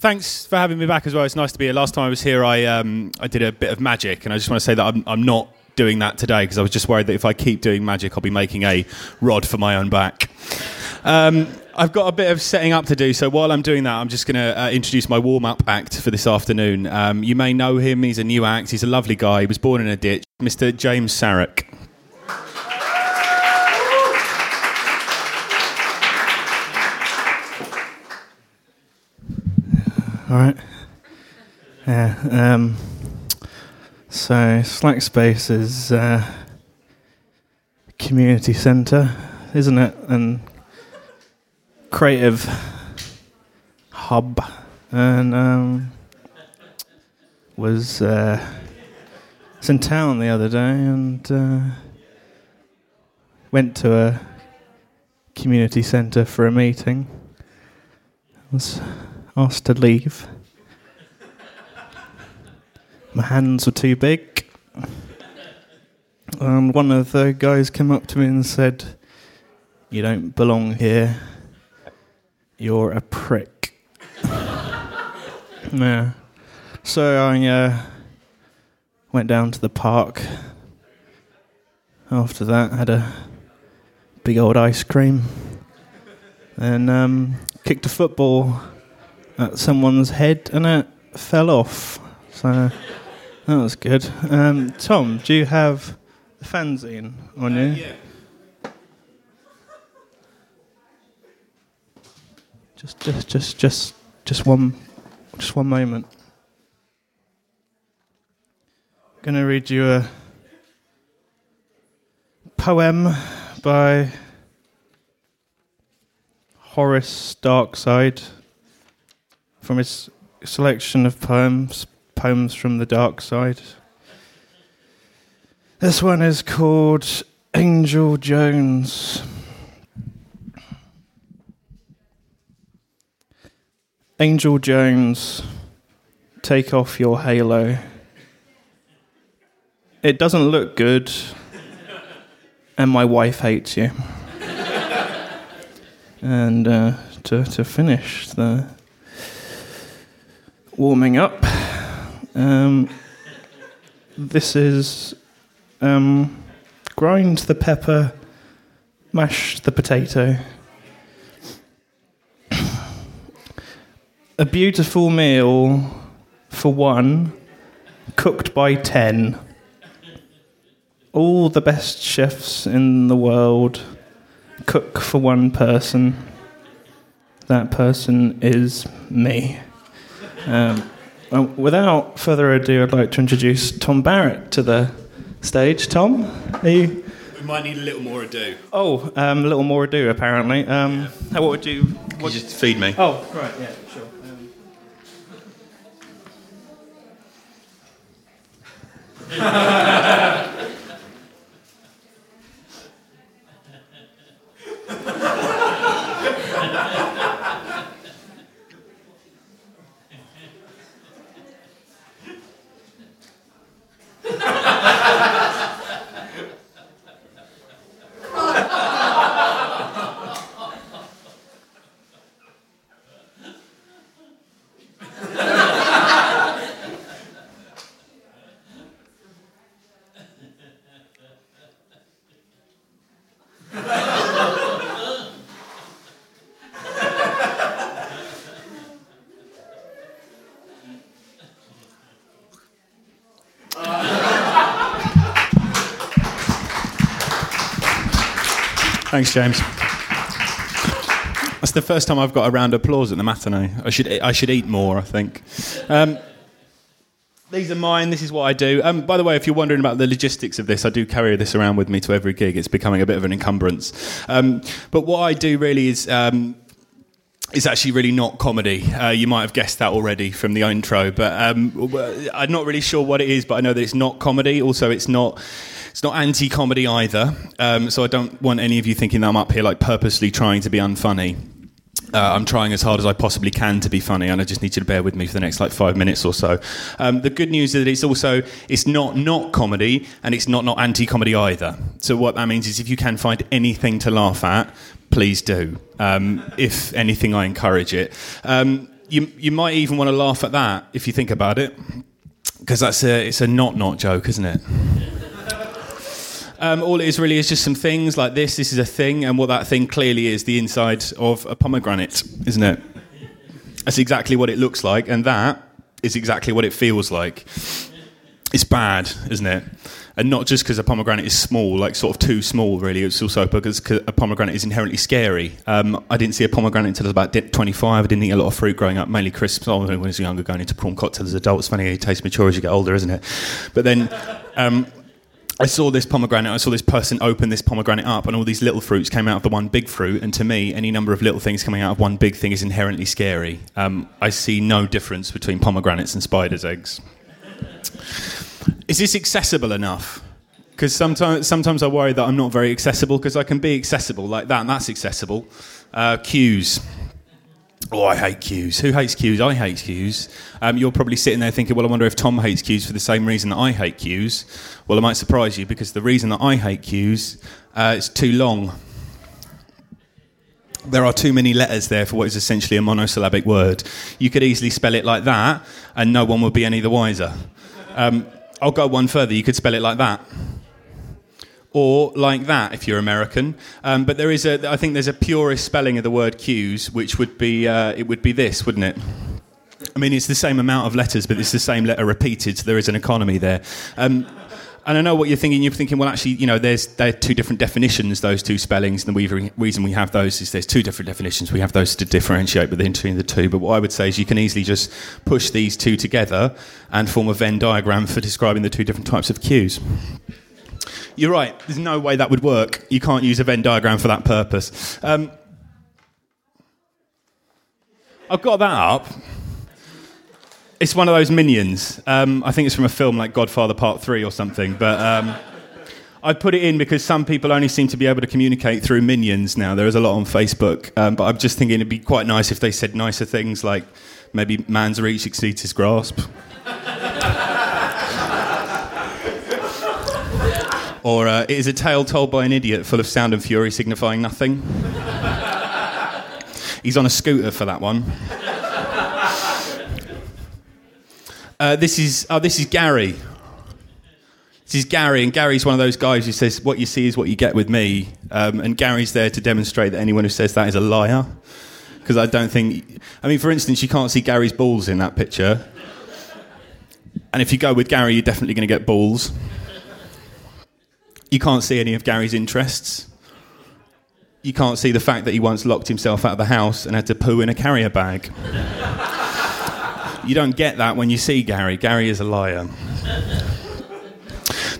thanks for having me back as well. It's nice to be here. Last time I was here, I um, I did a bit of magic, and I just want to say that I'm I'm not doing that today because I was just worried that if I keep doing magic, I'll be making a rod for my own back. Um, I've got a bit of setting up to do, so while I'm doing that, I'm just going to uh, introduce my warm up act for this afternoon. Um, you may know him, he's a new act, he's a lovely guy, he was born in a ditch, Mr. James Sarek. All right. Yeah. Um, so Slack Space is uh, community centre, isn't it? And creative hub, and um, was uh, was in town the other day and uh, went to a community centre for a meeting. Was asked to leave. My hands were too big. And one of the guys came up to me and said, You don't belong here. You're a prick. yeah. So I uh, went down to the park. After that, had a big old ice cream. And um, kicked a football at someone's head and it fell off. So that was good. Um, Tom, do you have the fanzine on you? Uh, yeah. Just, just, just, just, just one, just one moment. going to read you a poem by Horace Darkside from his selection of poems, poems from the dark side. This one is called Angel Jones. Angel Jones, take off your halo. It doesn't look good, and my wife hates you. and uh, to, to finish the warming up, um, this is um, grind the pepper, mash the potato. A beautiful meal for one, cooked by ten. All the best chefs in the world cook for one person. That person is me. Um, well, without further ado, I'd like to introduce Tom Barrett to the stage. Tom, are you? We might need a little more ado. Oh, um, a little more ado, apparently. Um, how, what would you? What? You just feed me. Oh, right, yeah, sure. Um, Thanks, James. That's the first time I've got a round of applause at the matinee. I should I should eat more. I think. Um, these are mine. This is what I do. Um, by the way, if you're wondering about the logistics of this, I do carry this around with me to every gig. It's becoming a bit of an encumbrance. Um, but what I do really is um, it's actually really not comedy. Uh, you might have guessed that already from the intro, but um, I'm not really sure what it is. But I know that it's not comedy. Also, it's not. It's not anti-comedy either, um, so I don't want any of you thinking that I'm up here like purposely trying to be unfunny. Uh, I'm trying as hard as I possibly can to be funny, and I just need you to bear with me for the next like five minutes or so. Um, the good news is that it's also it's not not comedy, and it's not not anti-comedy either. So what that means is if you can find anything to laugh at, please do. Um, if anything, I encourage it. Um, you, you might even want to laugh at that if you think about it, because that's a, it's a not not joke, isn't it? Um, all it is really is just some things like this. This is a thing, and what that thing clearly is the inside of a pomegranate, isn't it? That's exactly what it looks like, and that is exactly what it feels like. It's bad, isn't it? And not just because a pomegranate is small, like sort of too small, really. It's also because a pomegranate is inherently scary. Um, I didn't see a pomegranate until I was about 25. I didn't eat a lot of fruit growing up, mainly crisps. I when I was younger, going into prawn cocktails as adults. Funny how you taste mature as you get older, isn't it? But then. Um, I saw this pomegranate, I saw this person open this pomegranate up, and all these little fruits came out of the one big fruit. And to me, any number of little things coming out of one big thing is inherently scary. Um, I see no difference between pomegranates and spiders' eggs. Is this accessible enough? Because sometimes, sometimes I worry that I'm not very accessible because I can be accessible like that, and that's accessible. Uh, queues. Oh, I hate queues. Who hates queues? I hate queues. Um, you're probably sitting there thinking, well, I wonder if Tom hates queues for the same reason that I hate queues. Well, I might surprise you because the reason that I hate queues uh, is too long. There are too many letters there for what is essentially a monosyllabic word. You could easily spell it like that, and no one would be any the wiser. Um, I'll go one further. You could spell it like that or like that if you're American. Um, but there is a, I think there's a purist spelling of the word cues, which would be, uh, it would be this, wouldn't it? I mean, it's the same amount of letters, but it's the same letter repeated, so there is an economy there. Um, and I know what you're thinking. You're thinking, well, actually, you know, there's they're two different definitions. Those two spellings, and the reason we have those is there's two different definitions. We have those to differentiate between the two. But what I would say is you can easily just push these two together and form a Venn diagram for describing the two different types of queues. You're right. There's no way that would work. You can't use a Venn diagram for that purpose. Um, I've got that up. It's one of those minions. Um, I think it's from a film like Godfather Part 3 or something. But um, I put it in because some people only seem to be able to communicate through minions now. There is a lot on Facebook. Um, but I'm just thinking it'd be quite nice if they said nicer things like maybe man's reach exceeds his grasp. Or uh, it is a tale told by an idiot full of sound and fury signifying nothing. He's on a scooter for that one. Uh, this is oh, this is Gary. This is Gary, and Gary's one of those guys who says, "What you see is what you get with me." Um, and Gary's there to demonstrate that anyone who says that is a liar. Because I don't think, I mean, for instance, you can't see Gary's balls in that picture. And if you go with Gary, you're definitely going to get balls. You can't see any of Gary's interests. You can't see the fact that he once locked himself out of the house and had to poo in a carrier bag. you don't get that when you see Gary. Gary is a liar.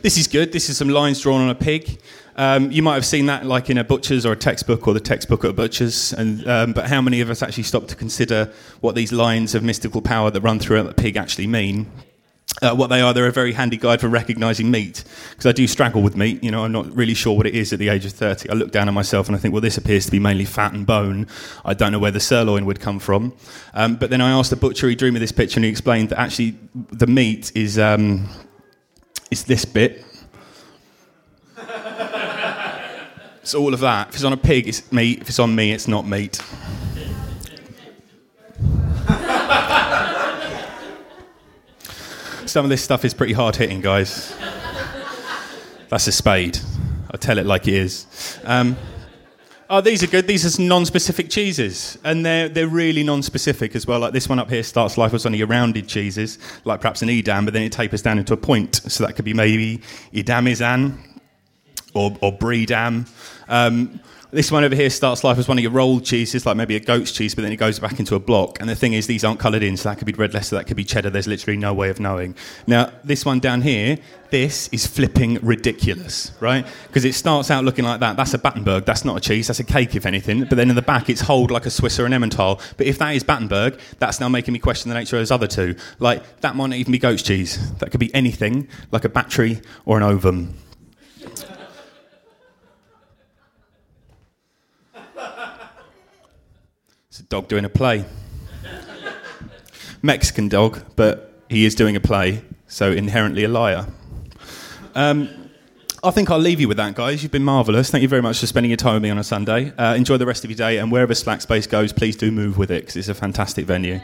This is good. This is some lines drawn on a pig. Um, you might have seen that like in a butcher's or a textbook or the textbook at a butcher's. And, um, but how many of us actually stop to consider what these lines of mystical power that run through a pig actually mean? Uh, what they are, they're a very handy guide for recognising meat. Because I do struggle with meat, you know, I'm not really sure what it is at the age of 30. I look down at myself and I think, well, this appears to be mainly fat and bone. I don't know where the sirloin would come from. Um, but then I asked the butcher, he drew me this picture and he explained that actually the meat is, um, is this bit. it's all of that. If it's on a pig, it's meat. If it's on me, it's not meat. Some of this stuff is pretty hard hitting, guys. That's a spade. I tell it like it is. Um, oh, these are good. These are non-specific cheeses, and they're they're really non-specific as well. Like this one up here starts life as only rounded cheeses, like perhaps an Edam, but then it tapers down into a point. So that could be maybe Edamizan or or Bredam. Um, this one over here starts life as one of your rolled cheeses, like maybe a goat's cheese, but then it goes back into a block. And the thing is, these aren't coloured in, so that could be red Leicester, that could be cheddar. There's literally no way of knowing. Now, this one down here, this is flipping ridiculous, right? Because it starts out looking like that. That's a Battenberg. That's not a cheese. That's a cake, if anything. But then in the back, it's hold like a Swiss or an Emmental. But if that is Battenberg, that's now making me question the nature of those other two. Like, that might not even be goat's cheese. That could be anything, like a battery or an ovum. A dog doing a play. Mexican dog, but he is doing a play, so inherently a liar. Um, I think I'll leave you with that, guys. You've been marvellous. Thank you very much for spending your time with me on a Sunday. Uh, enjoy the rest of your day, and wherever Slack Space goes, please do move with it because it's a fantastic venue.